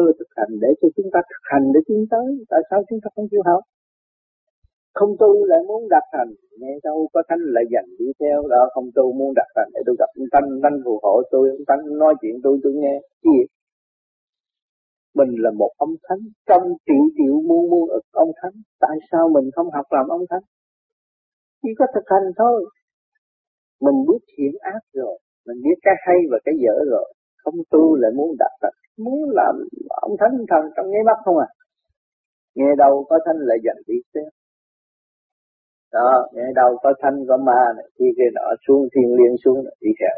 cơ thực hành để cho chúng ta thực hành để tiến tới. Tại sao chúng ta không chịu học? Không tu lại muốn đạt thành. Nghe đâu có thánh lại dành đi theo đó. Không tu muốn đạt thành. Để tôi gặp ông tánh tánh phù hộ tôi. Ông tánh nói chuyện tôi tôi nghe. Gì? Mình là một ông thánh. Trong triệu triệu muôn muôn ức ông thánh. Tại sao mình không học làm ông thánh? Chỉ có thực hành thôi. Mình biết thiện ác rồi. Mình biết cái hay và cái dở rồi không tu lại muốn đặt thành muốn làm ông thánh thần trong nháy mắt không à? Nghe đâu có thanh lại dành đi xem đó, nghe đâu có thanh có ma này, khi cái nọ xuống thiên liên xuống đi theo.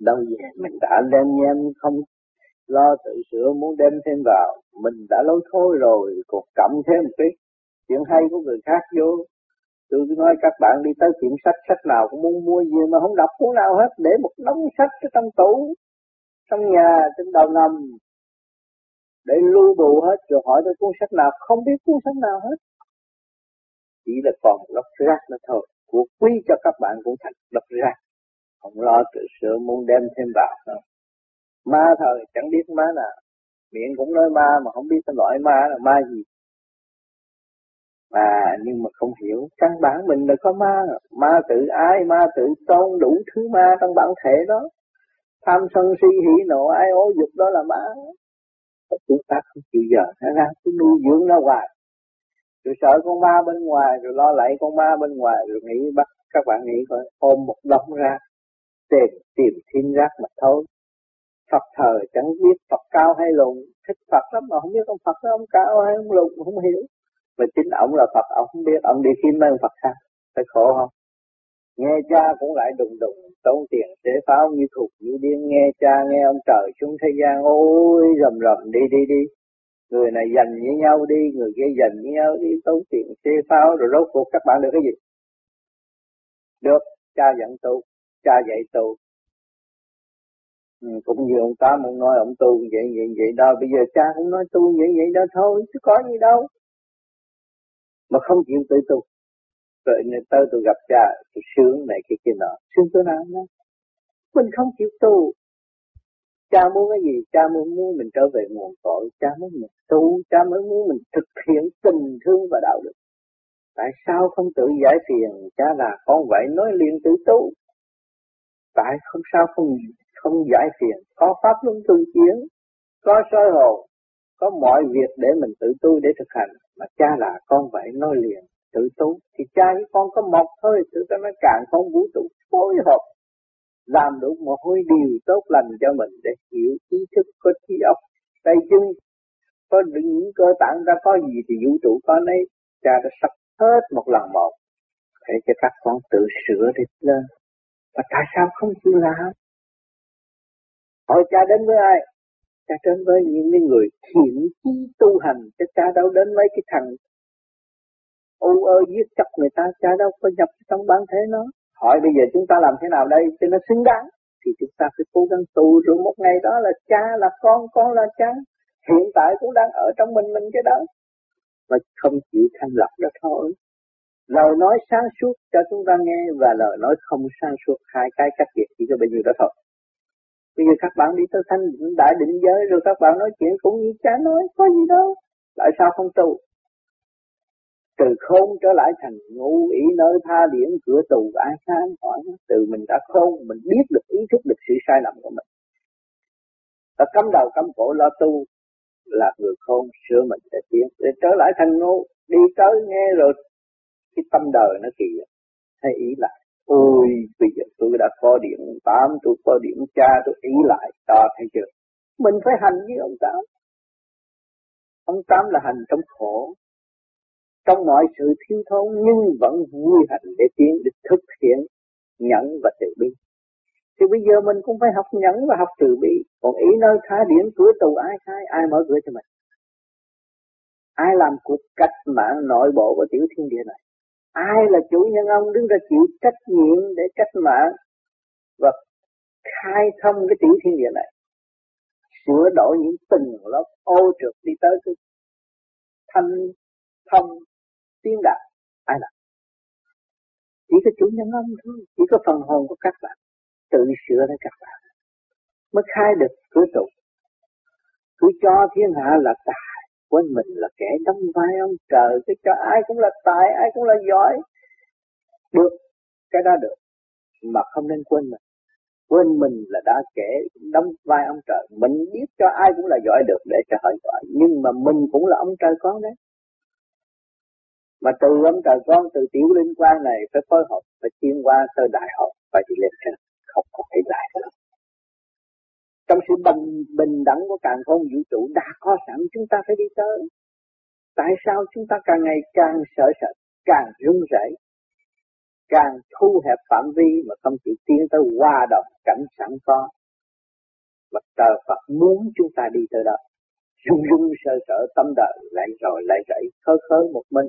Đâu về, mình đã đem nhem không? Lo tự sửa muốn đem thêm vào. Mình đã lâu thôi rồi, còn cộng thêm một cái chuyện hay của người khác vô. Tôi cứ nói các bạn đi tới tiệm sách sách nào cũng muốn mua gì mà không đọc cuốn nào hết, để một đống sách trong tủ trong nhà, trên đầu nằm, để lưu bù hết, rồi hỏi tới cuốn sách nào, không biết cuốn sách nào hết. Chỉ là còn lót rác nữa thôi. Của quý cho các bạn cũng thành lót rác. Không lo tự sửa muốn đem thêm vào không ma thời chẳng biết ma nào. Miệng cũng nói ma mà không biết cái loại ma là ma gì. Mà nhưng mà không hiểu. Căn bản mình là có ma. Ma tự ai ma tự tôn, đủ thứ ma trong bản thể đó tham sân si hỉ nộ, ai ố dục đó là má. Chúng ta không chịu giờ nó ra, cứ nuôi dưỡng nó hoài. Rồi sợ con ma bên ngoài, rồi lo lại con ma bên ngoài, rồi nghĩ bắt các bạn nghĩ coi, ôm một đống ra, tìm tìm thiên rác mà thôi. Phật thờ chẳng biết Phật cao hay lùn, thích Phật lắm mà không biết ông Phật đó ông cao hay ông lùn, không hiểu. Mà chính ông là Phật, ông không biết, ông đi kiếm mấy ông Phật khác, phải khổ không? Nghe cha cũng lại đùng đùng tốn tiền chế pháo như thuộc như điên nghe cha nghe ông trời xuống thế gian ôi rầm rầm đi đi đi. Người này dành với nhau đi người kia dành với nhau đi tốn tiền chế pháo rồi rốt cuộc các bạn được cái gì? Được cha dẫn tu cha dạy tu. Ừ, cũng như ông tám ông nói ông tu vậy vậy vậy đó. Bây giờ cha cũng nói tu vậy vậy đó thôi chứ có gì đâu. Mà không chịu tự tu rồi nên tới tôi gặp cha, tôi sướng này, cái kia nọ. Sướng tôi nào đó mình không chịu tu. Cha muốn cái gì? Cha muốn muốn mình trở về nguồn cội. Cha muốn mình tu. Cha mới muốn mình thực hiện tình thương và đạo đức. Tại sao không tự giải phiền? Cha là con vậy, nói liền tự tu. Tại không sao không không giải phiền? Có pháp luân thường chiến có soi hồn, có mọi việc để mình tự tu để thực hành. Mà cha là con vậy, nói liền tự tu, thì cha với con có một thôi, tự ta nói càng không vũ trụ phối hợp, làm được một hôi điều tốt lành cho mình để hiểu ý thức có trí óc. Tay chân có những cơ tạng ra có gì thì vũ trụ có nấy, cha đã sắp hết một lần một. Để cho các con tự sửa đi lên. Và tại sao không chịu làm? Hỏi cha đến với ai? Cha đến với những người thiện chí tu hành, chứ cha đâu đến mấy cái thằng u ơ giết chấp người ta, cha đâu có nhập trong bản thể nó. Hỏi bây giờ chúng ta làm thế nào đây cho nó xứng đáng? Thì chúng ta phải cố gắng tu rồi một ngày đó là cha là con con là cha. Hiện tại cũng đang ở trong mình mình cái đó. Mà không chịu thanh lọc đó thôi. Lời nói sáng suốt cho chúng ta nghe và lời nói không sáng suốt hai cái cách biệt chỉ có bao nhiêu đó thôi. Bây giờ các bạn đi tới thanh đại định giới rồi các bạn nói chuyện cũng như cha nói, có gì đâu. Tại sao không tu? Từ khôn trở lại thành ngũ ý nơi tha điển cửa tù ai sáng hỏi từ mình đã khôn, mình biết được ý thức được sự sai lầm của mình. Ta cắm đầu cắm cổ lo tu là người khôn sửa mình để tiến. Để trở lại thành ngu đi tới nghe rồi cái tâm đời nó kỳ hay ý lại. Ôi, bây giờ tôi đã có điểm tám, tôi có điểm cha, tôi ý lại đó thấy chưa? Mình phải hành với ông tám. Ông tám là hành trong khổ trong mọi sự thiếu thốn, nhưng vẫn vui hạnh để tiến để thực hiện nhẫn và từ bi. Thì bây giờ mình cũng phải học nhẫn và học từ bi. Còn ý nơi khá điển cửa tù ai khai, ai mở cửa cho mình? Ai làm cuộc cách mạng nội bộ của tiểu thiên địa này? Ai là chủ nhân ông đứng ra chịu trách nhiệm để cách mạng và khai thông cái tiểu thiên địa này? Sửa đổi những từng lớp ô trượt đi tới cái thanh thông tiến đạt ai làm chỉ có chủ nhân ông thôi, chỉ có phần hồn của các bạn, tự sửa lại các bạn, mới khai được cửa tụ cứ cho thiên hạ là tài, quên mình là kẻ đóng vai ông trời cứ cho ai cũng là tài, ai cũng là giỏi. Được, cái đó được, mà không nên quên mình. Quên mình là đã kể đóng vai ông trời. Mình biết cho ai cũng là giỏi được để cho họ giỏi, nhưng mà mình cũng là ông trời con đấy mà từ ông trời con từ tiểu linh quan này phải phối hợp, phải tiến qua tới đại học phải đi lên trên không có thể lại được trong sự bình bình đẳng của càng không vũ trụ đã có sẵn, chúng ta phải đi tới. Tại sao chúng ta càng ngày càng sợ sệt, càng run rẩy, càng thu hẹp phạm vi mà không chịu tiến tới hòa đồng cảnh sẵn có? Mà trời Phật muốn chúng ta đi tới đó. Run run sợ sợ, tâm đời lại rồi lại dậy khớ khớ một mình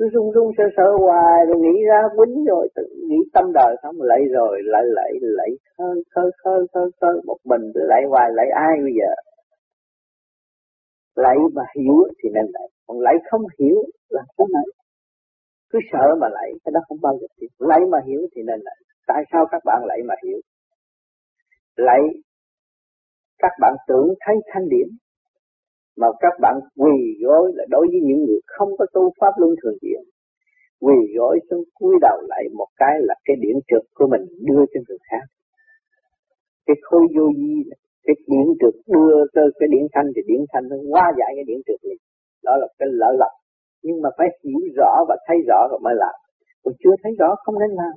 cứ run run sợ sợ hoài, rồi nghĩ ra quýnh rồi, tự nghĩ tâm đời không lại rồi, lại lại lại khơi khơi khơi khơi khơi một mình lại hoài, lại ai bây giờ? Lại mà hiểu thì nên lại, còn lại không hiểu là sao lại cứ sợ mà lại, cái đó không bao giờ hiểu. Lấy mà hiểu thì nên lại. Tại sao các bạn lại mà hiểu? Lại, các bạn tưởng thấy thanh điển mà các bạn quỳ gối là đối với những người không có tu pháp luân thường diện quỳ gối xuống cúi đầu lại một cái là cái điểm trực của mình đưa cho người khác. Cái khối vô vi, cái điểm trực đưa cho cái điểm thanh, thì điểm thanh nó qua giải cái điểm trực này. Đó là cái lỡ lộc nhưng mà phải hiểu rõ và thấy rõ rồi mới làm. Còn chưa thấy rõ không nên làm.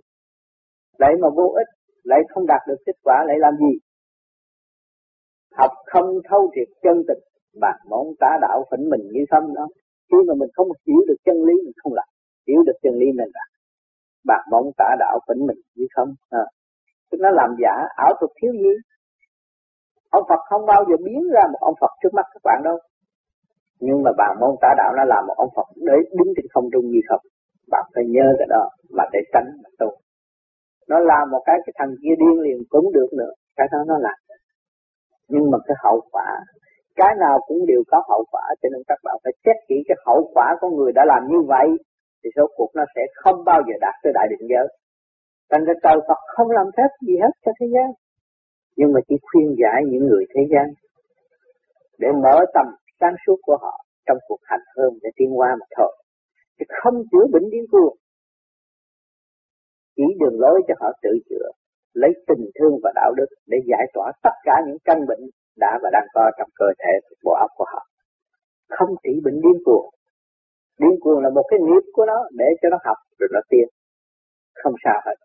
Lại mà vô ích, lại không đạt được kết quả, lại làm gì? Học không thấu triệt chân tình bàn món tá đạo phỉnh mình như không đó. Khi mà mình không hiểu được chân lý, mình không làm. Hiểu được chân lý mình làm. Bạn mong tả đạo phỉnh mình như không à. tức nó làm giả ảo thuật thiếu gì ông Phật không bao giờ biến ra một ông Phật trước mắt các bạn đâu. Nhưng mà bạn mong tả đạo nó làm một ông Phật để đứng trên không trung như không bạn phải nhớ cái đó mà để tránh mà tu. Nó làm một cái cái thằng kia điên liền cũng được nữa. Cái đó nó làm. Nhưng mà cái hậu quả cái nào cũng đều có hậu quả, cho nên các bạn phải xét kỹ cái hậu quả của người đã làm như vậy, thì số cuộc nó sẽ không bao giờ đạt tới đại định giới. Thành ra trời Phật không làm phép gì hết cho thế gian, nhưng mà chỉ khuyên giải những người thế gian để mở tầm sáng suốt của họ trong cuộc hành hơn để tiến qua mà thôi. Chứ không chữa bệnh điên cuồng. Chỉ đường lối cho họ tự chữa, lấy tình thương và đạo đức để giải tỏa tất cả những căn bệnh đã và đang có trong cơ thể bộ óc của họ. Không chỉ bệnh điên cuồng. Điên cuồng là một cái nghiệp của nó để cho nó học rồi nó tiên không sao hết.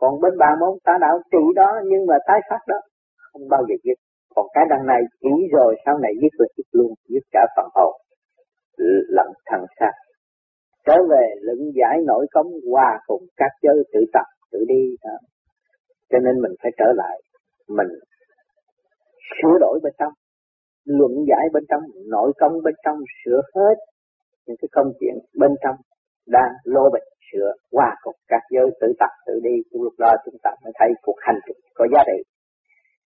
Còn bên bà môn ta đạo trị đó nhưng mà tái phát đó không bao giờ giết, còn cái đằng này chỉ rồi sau này giết rồi giết luôn giết cả phần hồn. Lẫn thằng xa trở về luận giải nội công hòa cùng các giới tự tập tự đi đó. cho nên mình phải trở lại. Mình sửa đổi bên trong, luận giải bên trong, nội công bên trong, sửa hết những cái công chuyện bên trong đang lô bệnh sửa qua cùng các giới tự tập, tự đi. Lúc đó chúng ta mới thấy cuộc hành trình có giá trị.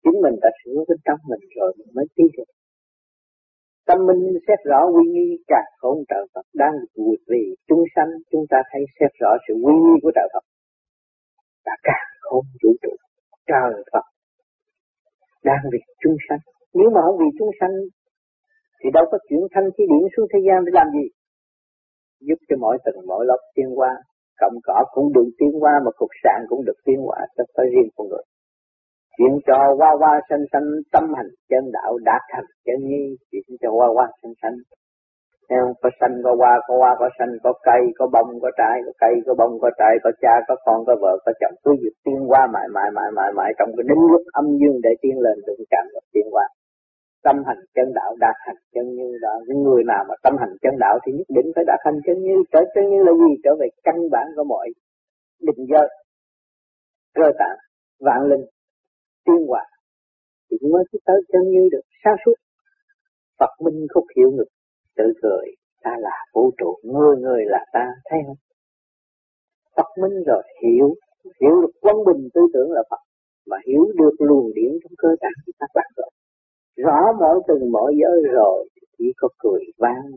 Chính mình đã sửa bên trong mình rồi mình mới tiến được tâm minh xét rõ quy nghi càng khôn trợ Phật đang vượt vì chúng sanh. Chúng ta thấy xét rõ sự quy nghi của trợ Phật. Đã càng khôn vũ trụ, trời Phật đang vì chúng sanh. Nếu mà không vì chúng sanh, thì đâu có chuyển thanh khí điển xuống thế gian để làm gì? Giúp cho mỗi tầng mỗi lớp tiến qua cộng cỏ cũng được tiến qua mà cục sạn cũng được tiến qua cho phải riêng con người. Chuyện cho qua qua sanh sanh tâm hành chân đạo đạt thành. Chân nhi chuyện cho qua qua sanh sanh theo có sanh, có qua có qua có sanh, có cây, có bông, có trái, có cây, có bông, có trái, có cha, có con, có vợ, có chồng. Cứ việc tiên qua mãi mãi mãi mãi mãi trong cái đinh lúc âm dương để tiên lên, đừng cảm được tiên qua tâm hành chân đạo đạt hành chân như đó những người nào mà tâm hành chân đạo thì nhất định phải đạt hành chân như, trở chân như là gì? Trở về căn bản của mọi định giới cơ tạng, vạn linh, tiên hòa thì mới tới chân như được sáng suốt. Phật minh khúc hiểu ngực tự cười, ta là vũ trụ người người là ta thấy không? Phật minh rồi, hiểu. Hiểu được quân bình tư tưởng là Phật, mà hiểu được luồng điển trong cơ tạng của các bạn rồi. Rõ mỗi từng mỗi giới rồi, chỉ có cười vang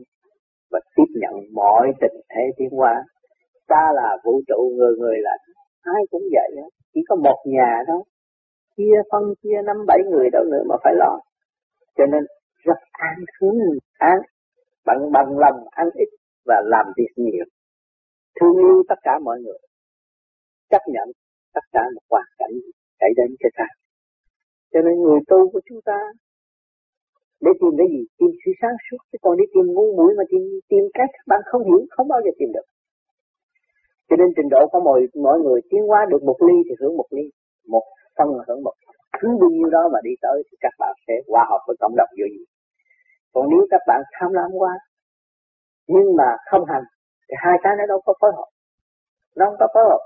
và tiếp nhận mọi tình thế tiến hóa. Ta là vũ trụ, người người là ai cũng vậy đó. chỉ có một nhà đó chia phân, chia năm, bảy người đâu nữa mà phải lo. Cho nên rất an sướng an bằng bằng lòng ăn ít và làm việc nhiều. Thương yêu tất cả mọi người. Chấp nhận tất cả một hoàn cảnh xảy đến cho ta. Cho nên người tu của chúng ta để tìm cái gì? Tìm sự sáng suốt, chứ còn đi tìm ngu muội mà tìm tìm cách bạn không hiểu, không bao giờ tìm được. Cho nên trình độ của mọi mọi người tiến hóa được một ly thì hưởng một ly, một phân hưởng một. Cứ bao nhiêu đó mà đi tới thì các bạn sẽ hòa hợp với cộng đồng vô gì còn nếu các bạn tham lam quá, nhưng mà không hành, thì hai cái nó đâu có phối hợp. Nó không có phối hợp.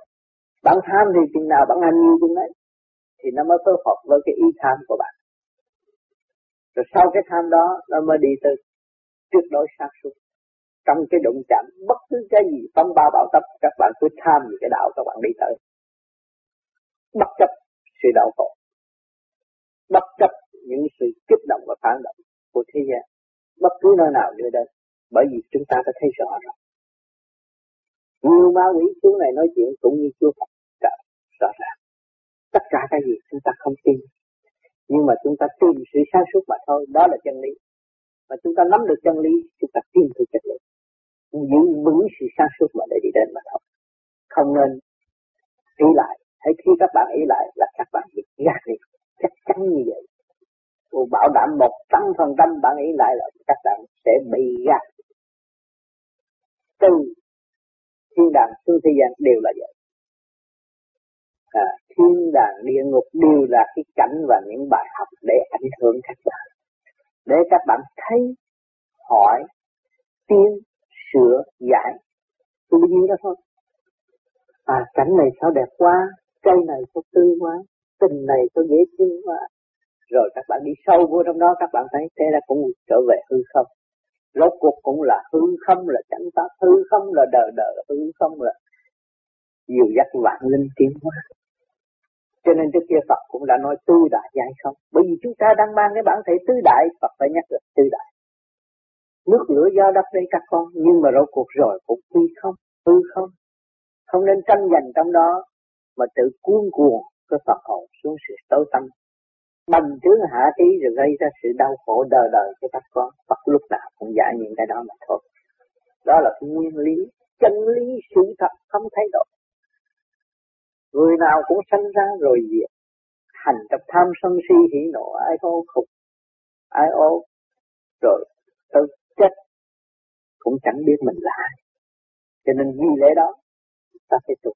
Bạn tham thì chừng nào bạn hành nhiều chừng đấy, thì nó mới phối hợp với cái ý tham của bạn. Rồi sau cái tham đó, nó mới đi từ trước đối sát xuất trong cái đụng chạm, bất cứ cái gì tâm ba bảo tập, các bạn cứ tham về cái đạo các bạn đi tới. Bất chấp sự đau khổ. Bất chấp những sự kích động và phản động của thế gian bất cứ nơi nào đưa đến bởi vì chúng ta đã thấy rõ rồi. Nhiều ma quỷ xuống này nói chuyện cũng như chưa Phật rõ ràng. Tất cả cái gì chúng ta không tin, nhưng mà chúng ta tin sự sáng suốt mà thôi, đó là chân lý. Mà chúng ta nắm được chân lý, chúng ta tin được chân lý giữ vững sự sáng suốt mà để đi đến mà thôi. Không nên ý lại. Hãy khi các bạn ý lại là các bạn bị gạt đi chắc chắn như vậy tôi bảo đảm một trăm phần trăm bạn ý lại là các bạn sẽ bị gạt. Từ thiên đàng xuống thế gian đều là vậy. À, thiên đàng địa ngục đều là cái cảnh và những bài học để ảnh hưởng các bạn. Để các bạn thấy hỏi tiên sửa giải. Tôi nhiêu đó thôi. À cảnh này sao đẹp quá cây này sao tươi quá tình này sao dễ thương quá rồi các bạn đi sâu vô trong đó, các bạn thấy thế là cũng trở về hư không. Rốt cuộc cũng là hư không, là chẳng pháp hư không là đời đời hư không là nhiều dắt vạn linh tiến hóa. Cho nên trước kia Phật cũng đã nói tư đại giải không. Bởi vì chúng ta đang mang cái bản thể tứ đại, Phật phải nhắc là tứ đại. Nước, lửa do đất đây các con. Nhưng mà rốt cuộc rồi cũng quy không, hư không. Không nên tranh giành trong đó, mà tự cuốn cuồng cái Phật hồn xuống sự tối tâm bằng chướng hạ trí rồi gây ra sự đau khổ đời đời cho các con. Bất lúc nào cũng giải những cái đó mà thôi. Đó là cái nguyên lý, chân lý sự thật không thay đổi. Người nào cũng sanh ra rồi diệt. Hành tập tham sân si hỉ nộ, ai ô khục, ai ô, rồi tự chết cũng chẳng biết mình là ai. Cho nên vì lẽ đó chúng ta phải tu,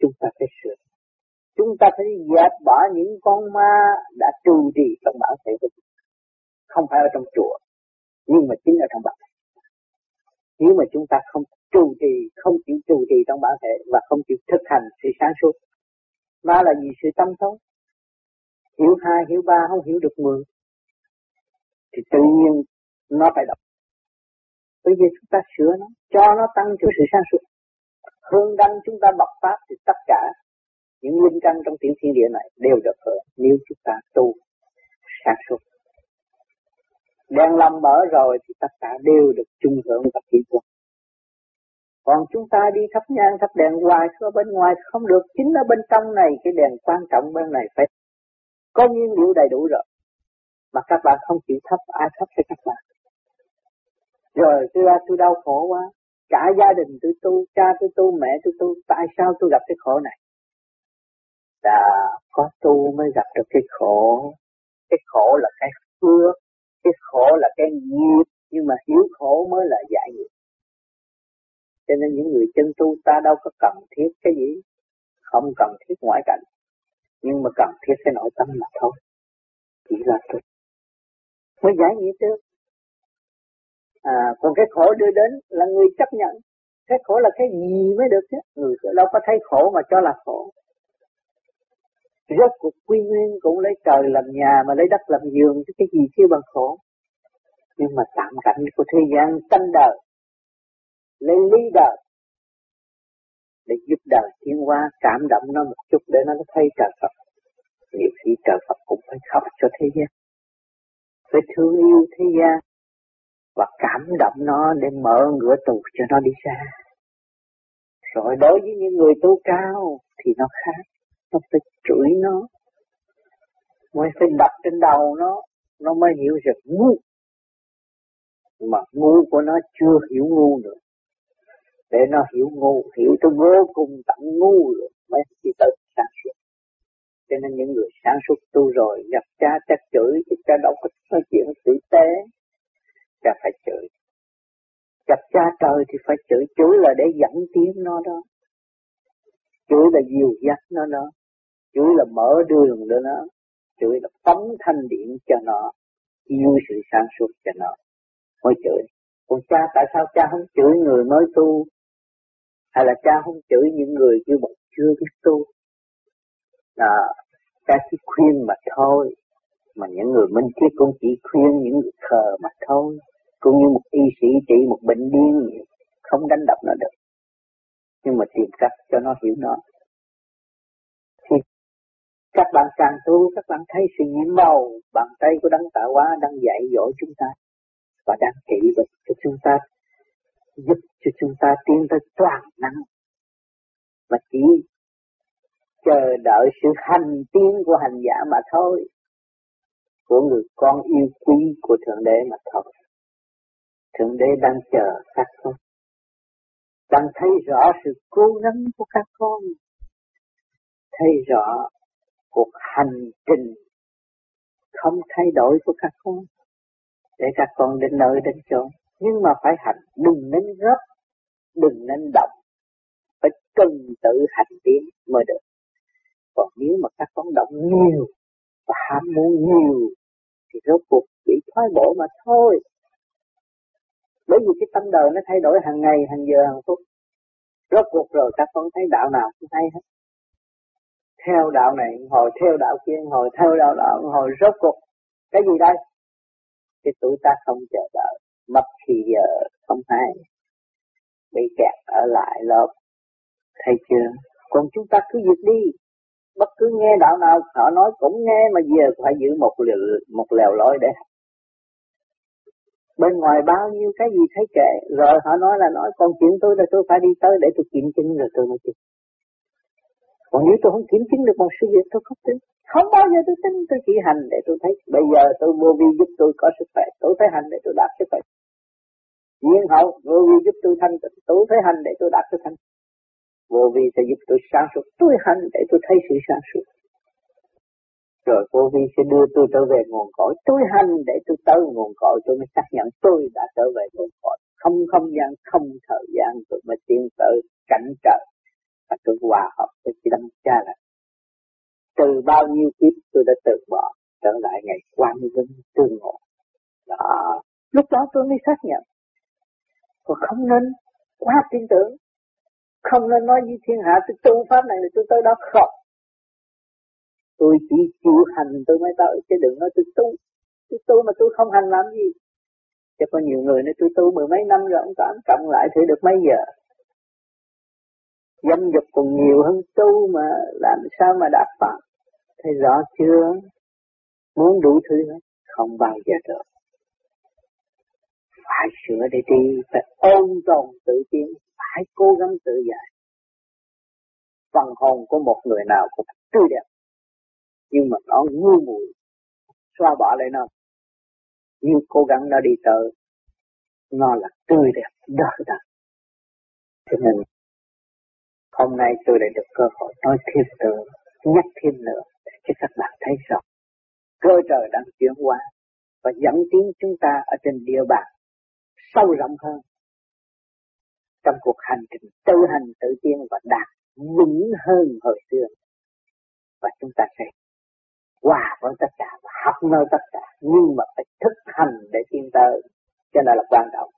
chúng ta phải sửa chúng ta phải dẹp bỏ những con ma đã trù trì trong bản thể của chúng không phải ở trong chùa, nhưng mà chính ở trong bản thể nếu mà chúng ta không trù trì, không chịu trù trì trong bản thể và không chịu thực hành sự sáng suốt, ma là gì? Sự tâm thông hiểu hai, hiểu ba, không hiểu được mười, thì tự nhiên nó phải đọc bây giờ chúng ta sửa nó, cho nó tăng cho sự sáng suốt. Hương đăng chúng ta bọc pháp thì tất cả những linh căn trong tiểu thiên địa này đều được hưởng nếu chúng ta tu, sáng suốt, đèn lâm mở rồi thì tất cả đều được chung hưởng và kỹ thuật còn chúng ta đi thắp nhang, thắp đèn hoài ở bên ngoài không được. Chính ở bên trong này, cái đèn quan trọng bên này phải có nhiên liệu đầy đủ rồi. Mà các bạn không chịu thắp, ai thắp cho các bạn? Rồi, tôi ra tôi đau khổ quá. Cả gia đình tôi tu, cha tôi tu, mẹ tôi tu, tại sao tôi gặp cái khổ này? Là có tu mới gặp được cái khổ. Cái khổ là cái phước cái khổ là cái nghiệp nhưng mà hiểu khổ mới là giải nghiệp cho nên những người chân tu ta đâu có cần thiết cái gì không cần thiết ngoại cảnh. Nhưng mà cần thiết cái nội tâm mà thôi. Chỉ là tôi mới giải nghĩa trước à, còn cái khổ đưa đến là người chấp nhận. Cái khổ là cái gì mới được chứ? Người đâu có thấy khổ mà cho là khổ rất cuộc quy nguyên cũng lấy trời làm nhà mà lấy đất làm giường, chứ cái gì kêu bằng khổ. Nhưng mà tạm cảnh của thế gian tranh đời, lấy lý đời, để giúp đời tiến hóa, cảm động nó một chút để nó thấy trời Phật. Nhiều khi trời Phật cũng phải khóc cho thế gian, phải thương yêu thế gian và cảm động nó để mở ngửa tù cho nó đi ra. Rồi đối với những người tu cao thì nó khác nó phải chửi nó. Mới phải đập trên đầu nó nó mới hiểu được ngu. Mà ngu của nó chưa hiểu ngu nữa. Để nó hiểu ngu, hiểu tới vô cùng tận ngu rồi, mới đi tới sáng suốt. Cho nên những người sáng suốt tu rồi gặp cha chắc chửi, chứ cha đâu có nói chuyện tử tế. Cha phải chửi. Gặp cha trời thì phải chửi chửi là để dẫn tiếng nó đó chửi là dìu dắt nó nó chửi là mở đường cho nó. Chửi là phóng thanh điện cho nó. Yêu sự sáng suốt cho nó. Mới chửi còn cha tại sao cha không chửi người mới tu? Hay là cha không chửi những người chưa bậc chưa biết tu? Là cha chỉ khuyên mà thôi. Mà những người minh triết cũng chỉ khuyên những người khờ mà thôi. Cũng như một y sĩ trị một bệnh điên, không đánh đập nó được nhưng mà tìm cách cho nó hiểu nó. Thì các bạn càng tu các bạn thấy sự nhiễm màu bàn tay của đấng tạo hóa đang dạy dỗ chúng ta và đang trị bệnh cho chúng ta, giúp cho chúng ta tiến tới toàn năng. Mà chỉ chờ đợi sự hành tiến của hành giả mà thôi, của người con yêu quý của thượng đế mà thôi. Thượng đế đang chờ các con đang thấy rõ sự cố gắng của các con. Thấy rõ cuộc hành trình không thay đổi của các con. Để các con đến nơi đến chỗ. Nhưng mà phải hành, đừng nên gấp đừng nên động. Phải cần tự hành tiến mới được. Còn nếu mà các con động nhiều và ham muốn nhiều, thì rốt cuộc bị thoái bộ mà thôi bởi vì cái tâm đời nó thay đổi hàng ngày hàng giờ hàng phút. Rốt cuộc rồi các con thấy đạo nào cũng hay hết. Theo đạo này hồi theo đạo kia hồi theo đạo đạo hồi rốt cuộc. Cái gì đây? Cái tuổi ta không chờ đợi mất thì giờ không hay. Bị kẹt ở lại lớp thấy chưa? Còn chúng ta cứ việc đi. Bất cứ nghe đạo nào họ nói cũng nghe mà giờ phải giữ một lều, một lèo lối để bên ngoài bao nhiêu cái gì thấy kệ. Rồi họ nói là nói, con chuyện tôi là tôi phải đi tới để tôi kiểm chứng. Rồi tôi mới tin còn nếu tôi không kiểm chứng được một sự việc tôi không tin. Không bao giờ tôi tin. Tôi chỉ hành để tôi thấy. Bây giờ tôi vô vi giúp tôi có sức khỏe. Tôi phải hành để tôi đạt sức khỏe. Nhiên hậu, vô vi giúp tôi thanh tịnh. Tôi phải hành để tôi đạt sức thanh vô vi sẽ giúp tôi sáng suốt. Tôi hành để tôi thấy sự sáng suốt rồi vô vi sẽ đưa tôi trở về nguồn cội. Tôi hành để tôi tới nguồn cội. Tôi mới xác nhận tôi đã trở về nguồn cội. Không không gian, không thời gian tôi mới tiến tới cảnh trời. Và tôi hòa hợp với cái đấng cha là từ bao nhiêu kiếp tôi đã từ bỏ, trở lại ngày quan vinh tương ngộ. Đó. Lúc đó tôi mới xác nhận. Còn không nên quá tin tưởng. Không nên nói với thiên hạ, tôi tu pháp này là tôi tới đó không tôi chỉ chịu hành tôi mới tới, chứ đừng nói tôi tu. Tôi tu mà tôi không hành làm gì. Chứ có nhiều người nói tôi tu mười mấy năm rồi ông cảm cộng lại thử được mấy giờ? Dâm dục còn nhiều hơn tu mà làm sao mà đạt pháp thấy rõ chưa? Muốn đủ thứ hết, không bao giờ được. Phải sửa để đi, phải ôn tồn tự tiến phải cố gắng tự giải. Phần hồn của một người nào cũng tươi đẹp nhưng mà nó ngu muội, xóa bỏ lại nó. Nhưng cố gắng nó đi tới, nó là tươi đẹp đời đời cho nên, hôm nay tôi lại được cơ hội nói thêm nữa, nhắc thêm nữa, để cho các bạn thấy rằng cơ trời đang chuyển hóa, và dẫn tiến chúng ta ở trên địa bàn sâu rộng hơn. Trong cuộc hành trình tự hành tự tiên và đạt vững hơn hồi xưa. Và chúng ta sẽ hòa với tất cả và học nơi tất cả. Nhưng mà phải thực hành để tiến tới. Cho nên là quan trọng.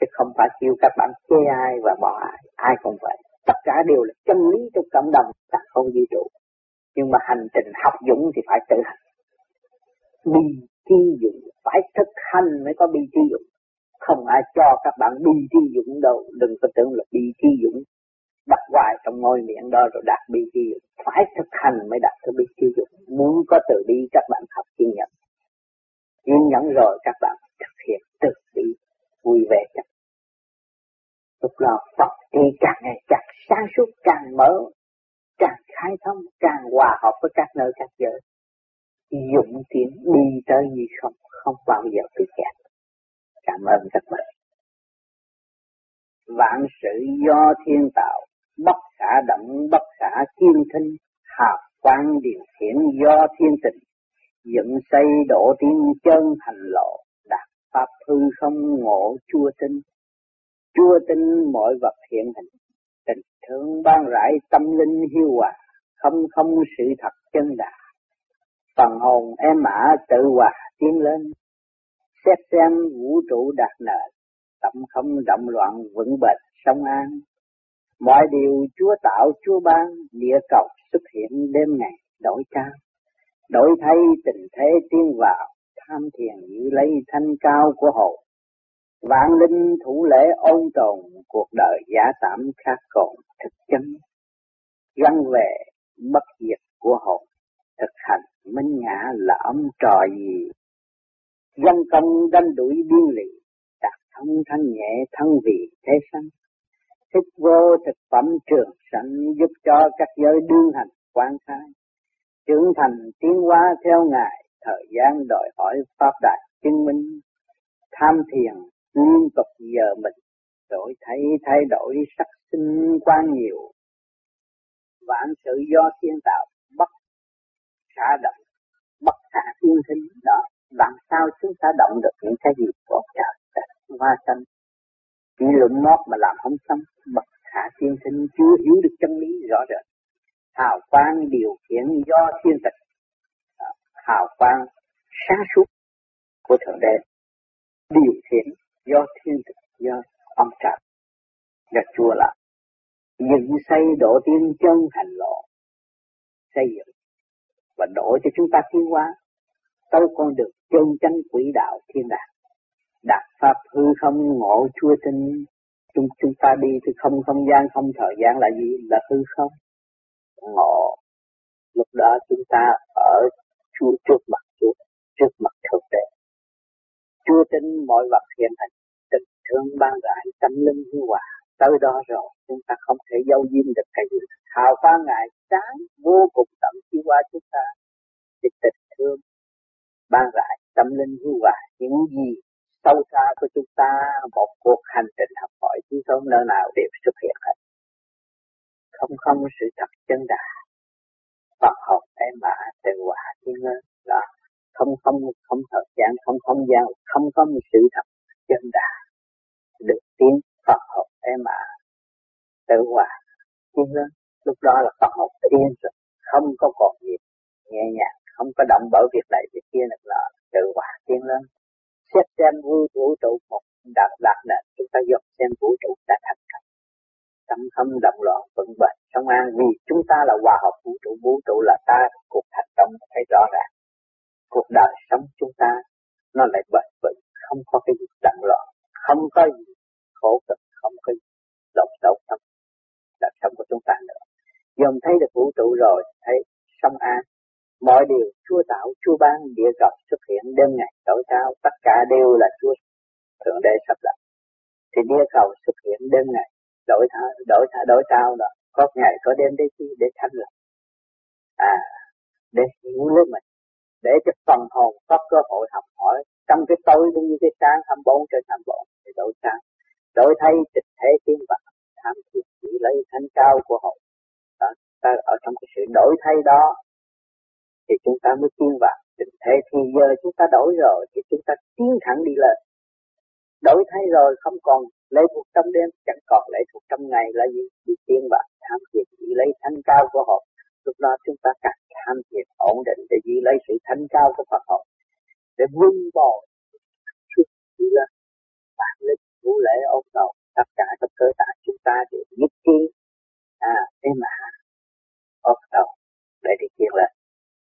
Chứ không phải kêu các bạn chê ai và bỏ ai. Ai cũng vậy. Tất cả đều là chân lý trong cộng đồng. Ta không di trụ. Nhưng mà hành trình học dũng thì phải tự hành. Bi chi dũng. Phải thực hành mới có bi chi dũng. Không ai cho các bạn bi chi dũng đâu. Đừng có tưởng là bi chi dũng đặt hoài trong ngôi miệng đó rồi đạt bi chi dụng phải thực hành mới đạt cái bi chi dụng muốn có từ bi, các bạn học kiên nhẫn. Kiên nhẫn rồi, các bạn thực hiện từ bi, vui vẻ chắc lúc đó, Phật thì càng ngày càng sáng suốt, càng mở, càng khai thông, càng hòa hợp với các nơi, các giới. Dũng tiến đi tới như không không bao giờ bị kẹt. Cảm ơn các bạn. Vạn sự do thiên tạo bất khả động, bất khả kiên thinh hạt quan điều khiển do thiên tình. Dựng xây độ tiên chân thành lộ, đạt pháp hư không ngộ chua tinh. Chua tinh mọi vật hiện hình, tình thương ban rải tâm linh hiu hòa, không không sự thật chân đà. Phần hồn em ả tự hòa tiến lên, xét xem vũ trụ đạt nền, tâm không động loạn vững bền sống an mọi điều chúa tạo, chúa ban, địa cầu xuất hiện đêm ngày, đổi cao đổi thay tình thế tiên vào, tham thiền giữ lấy thanh cao của hồn vạn linh thủ lễ ôn tồn, cuộc đời giả tạm khác còn thực chân. Răng về, bất diệt của hồn thực hành minh ngã là ông trò gì? Dân công đánh đuổi biên lì đạt thông thanh nhẹ, thân vị thế sanh thích vô thực phẩm trường sanh giúp cho các giới đương hành quan khai. Trưởng thành tiến hóa theo ngài, thời gian đòi hỏi pháp đại chứng minh. Tham thiền liên tục giờ mình, đổi thay thay đổi sắc sinh quan nhiều. Vạn sự do thiên tạo bất khả động, bất khả thiên sinh đó, làm sao chúng ta động được những cái gì của trời hoa xanh? Chỉ luận mót mà làm không xong thiên sinh chưa hiểu được chân lý rõ rệt. Hào quang điều khiển do thiên tịch. À, hào quang sáng suốt của thượng đế. Điều khiển do thiên tịch, do ông trời và chùa là dựng xây độ tiên chân hành lộ, xây dựng và đổ cho chúng ta tiến hóa. Tới con được chân chánh quỹ đạo thiên đàng. Đạt pháp hư không ngộ chua tinh chúng chúng ta đi thì không không gian, không thời gian là gì? Là hư không? Ngộ. Lúc đó chúng ta ở chúa, trước mặt chúa, trước mặt thực tế chúa tin mọi vật hiện hành, tình thương ban rãi, tâm linh hư hòa. Tới đó rồi, chúng ta không thể giấu diêm được cái gì. Hào quang ngài sáng vô cùng tận chi qua chúng ta. Thì tình thương ban rãi, tâm linh hư hòa, những gì sâu xa của chúng ta, một cuộc hành trình học hỏi không nơi nào đều xuất hiện hết. Không không sự thật chân đà Phật học em bà từ hòa thiên ngân đó. Không không không thời gian, không không gian, không có một sự thật chân đà được tiến Phật học em bà tự hòa thiên ngân lúc đó là Phật học yên rồi. Không có còn gì nhẹ nhàng, không có động bởi việc này việc kia nữa. Là tự hòa thiên lên xét trên vũ vũ trụ một đạt đạt nè chúng ta dọc xem vũ trụ đã thành công. Tâm không động loạn, vững bền trong an. Vì chúng ta là hòa hợp vũ trụ vũ trụ là ta, cuộc thành công phải rõ ràng. Cuộc đời sống chúng ta, nó lại bền vững, không có cái gì động loạn, không có gì khổ cực, không có gì lộn xộn trong đời sống của chúng ta nữa. Dòm thấy được vũ trụ rồi, thấy sông an, mọi điều chúa tạo, chúa ban, địa cầu xuất hiện, đêm ngày tối cao, tất cả đều là chúa thì địa cầu xuất hiện đêm ngày, đổi thay đổi thay đổi cao đó. Có ngày, có đêm để chi, để thanh lập à để hiểu lấy mình. Để cho phần hồn có cơ hội học hỏi. Trong cái tối cũng như cái sáng 24 trên 24 thì đổi sáng đổi thay tịch thế tiên vật, tham thiền, chỉ lấy thanh cao của hồn đó, ta ở trong cái sự đổi thay đó, thì chúng ta mới tiến vào tình thế thì giờ chúng ta đổi rồi, thì chúng ta tiến thẳng đi lên đổi thay rồi, không còn lệ thuộc trong đêm, chẳng còn lệ thuộc trong ngày là gì? Đi tiên và tham thiệt chỉ lấy thanh cao của họ. Lúc đó chúng ta càng tham thiệt ổn định để giữ lấy sự thanh cao của Phật học. Để vun bồi suốt đi lên bản lĩnh vũ lễ ôn đầu tất cả các cơ tạng chúng ta đều nhất trí à thế mà ôn đầu để đi kiện là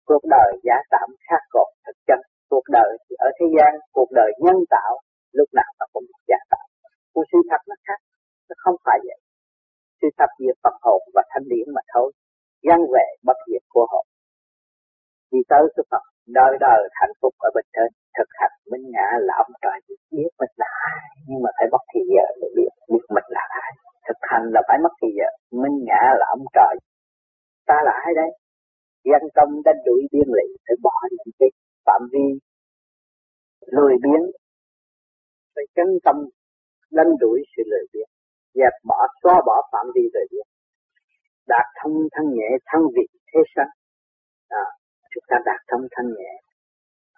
cuộc đời giả tạm khác còn thực chất cuộc đời ở thế gian, cuộc đời nhân tạo lúc nào nó cũng giả tạo. Còn sự thật nó khác, nó không phải vậy. Sự thật về phật hồn và thanh điển mà thôi, gắn về bất diệt của hồn đi tới cái Phật đời đời hạnh phúc ở bên trên, thực hành minh ngã là ông trời biết mình là ai. Nhưng mà phải mất thì giờ để biết biết mình là ai. Thực hành là phải mất thì giờ, minh ngã là ông trời. Ta là ai đây? Dân công đánh đuổi biên lị, phải bỏ những cái phạm vi lười biếng phải chân tâm đánh đuổi sự lười biếng dẹp bỏ xóa bỏ phạm vi lười biếng. Đạt thông thân nhẹ thân vị thế sanh. À, chúng ta đạt thông thân nhẹ.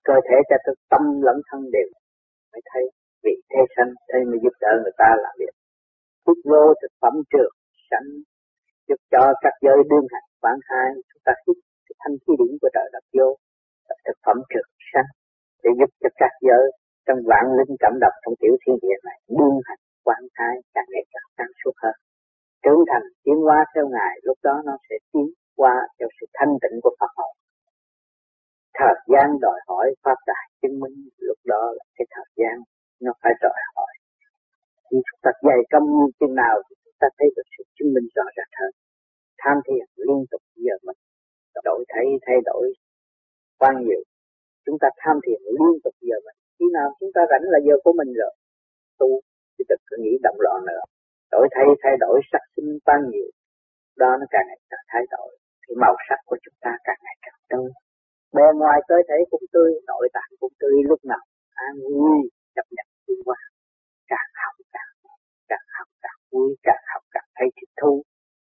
Cơ thể cho thức tâm lẫn thân đều mới thấy vị thế sanh thấy mới giúp đỡ người ta làm việc. Thuốc vô thực phẩm trường sanh giúp cho các giới đương hành bản hai chúng ta hít cái thanh khí điển của trời đặt vô thực phẩm trường sanh để giúp cho các giới trong vạn linh cảm độc trong tiểu thiên địa này, buông hành quan thái, càng ngày càng sáng suốt hơn. Trưởng thành, tiến hóa theo ngài, lúc đó nó sẽ tiến qua theo sự thanh tịnh của Phật hội thời gian đòi hỏi pháp đại chứng minh, lúc đó là cái thời gian nó phải đòi hỏi. Khi chúng ta dày công như thế nào thì chúng ta thấy được sự chứng minh rõ ràng hơn. Tham thiền liên tục giờ mình, đổi thấy, thay đổi quan nhiều chúng ta tham thiền liên tục giờ mình khi nào chúng ta rảnh là giờ của mình rồi. Tu thì đừng có nghĩ động loạn nữa. Đổi thay thay đổi sắc sinh quan nhiều. Đó nó càng ngày càng thay đổi. Thì màu sắc của chúng ta càng ngày càng tươi bề ngoài cơ thể cũng tươi nội tạng cũng tươi lúc nào. An vui chấp nhận tiến qua càng học càng càng học càng vui càng học càng thấy thích thú.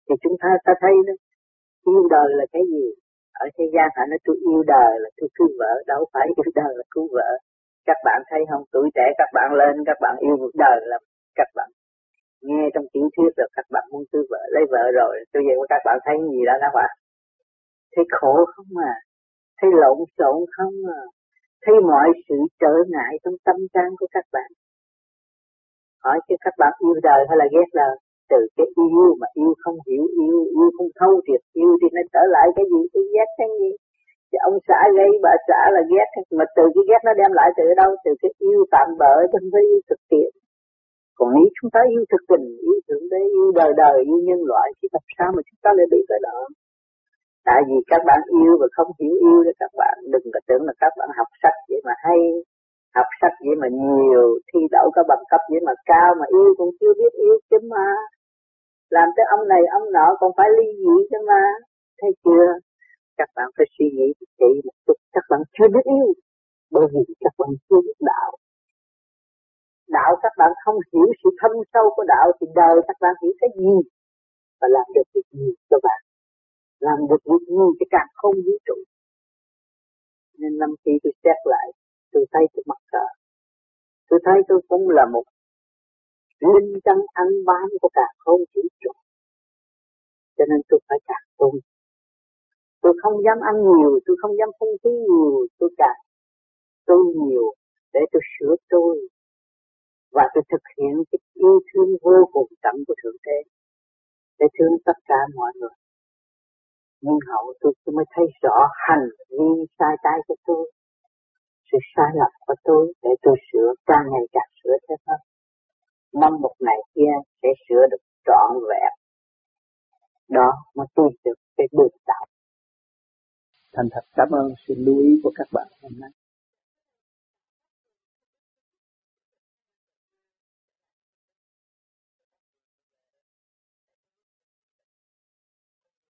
Thì chúng ta ta thấy đó yêu đời là cái gì? Ở thế gian hả? Nói tôi yêu đời là tôi cứu vợ. Đâu phải yêu đời là cứu vợ các bạn thấy không? Tuổi trẻ các bạn lên, các bạn yêu cuộc đời là các bạn nghe trong tiểu thuyết rồi, các bạn muốn cưới vợ, lấy vợ rồi. Tôi vậy các bạn thấy gì đó các bạn thấy khổ không à? Thấy lộn xộn không à? Thấy mọi sự trở ngại trong tâm trạng của các bạn. Hỏi chứ các bạn yêu đời hay là ghét đời. Từ cái yêu mà yêu không hiểu, yêu yêu không thấu triệt, yêu thì nó trở lại cái gì? Cái ghét cái gì? Thì ông xã gây bà xã là ghét. Mà từ cái ghét nó đem lại từ đâu? Từ cái yêu tạm bỡ trong cái yêu thực tiễn. Còn nếu chúng ta yêu thực tình, yêu thượng đế, yêu đời đời, yêu nhân loại, thì làm sao mà chúng ta lại bị cái đó? Tại vì các bạn yêu và không hiểu yêu thì các bạn đừng có tưởng là các bạn học sách vậy mà hay, học sách vậy mà nhiều, thi đậu có bằng cấp vậy mà cao mà yêu cũng chưa biết yêu chứ mà. Làm tới ông này, ông nọ còn phải ly dị chứ mà. Thấy chưa? Các bạn phải suy nghĩ kỹ một chút. Các bạn chưa biết yêu. Bởi vì các bạn chưa biết đạo. Đạo các bạn không hiểu sự thâm sâu của đạo thì đời các bạn hiểu cái gì và làm được việc gì cho bạn. Làm được việc gì cho càng không vũ trụ. Nên năm khi tôi xét lại, tôi thấy tôi mặc cờ tôi thấy tôi cũng là một linh căn ăn bán của cả không vũ trụ. Cho nên tôi phải càng tôn tôi không dám ăn nhiều tôi không dám phung phí nhiều tôi cạn, tôi nhiều để tôi sửa tôi. Và tôi thực hiện cái yêu thương vô cùng tận của thượng đế để thương tất cả mọi người. Nhưng hậu tôi, tôi mới thấy rõ hành vi sai trái của tôi sự sai lầm của tôi để tôi sửa càng ngày càng sửa thế hơn. Mong một ngày kia sẽ sửa được trọn vẹn. Đó mới tìm được cái đường đạo thành thật cảm ơn sự lưu ý của các bạn hôm nay.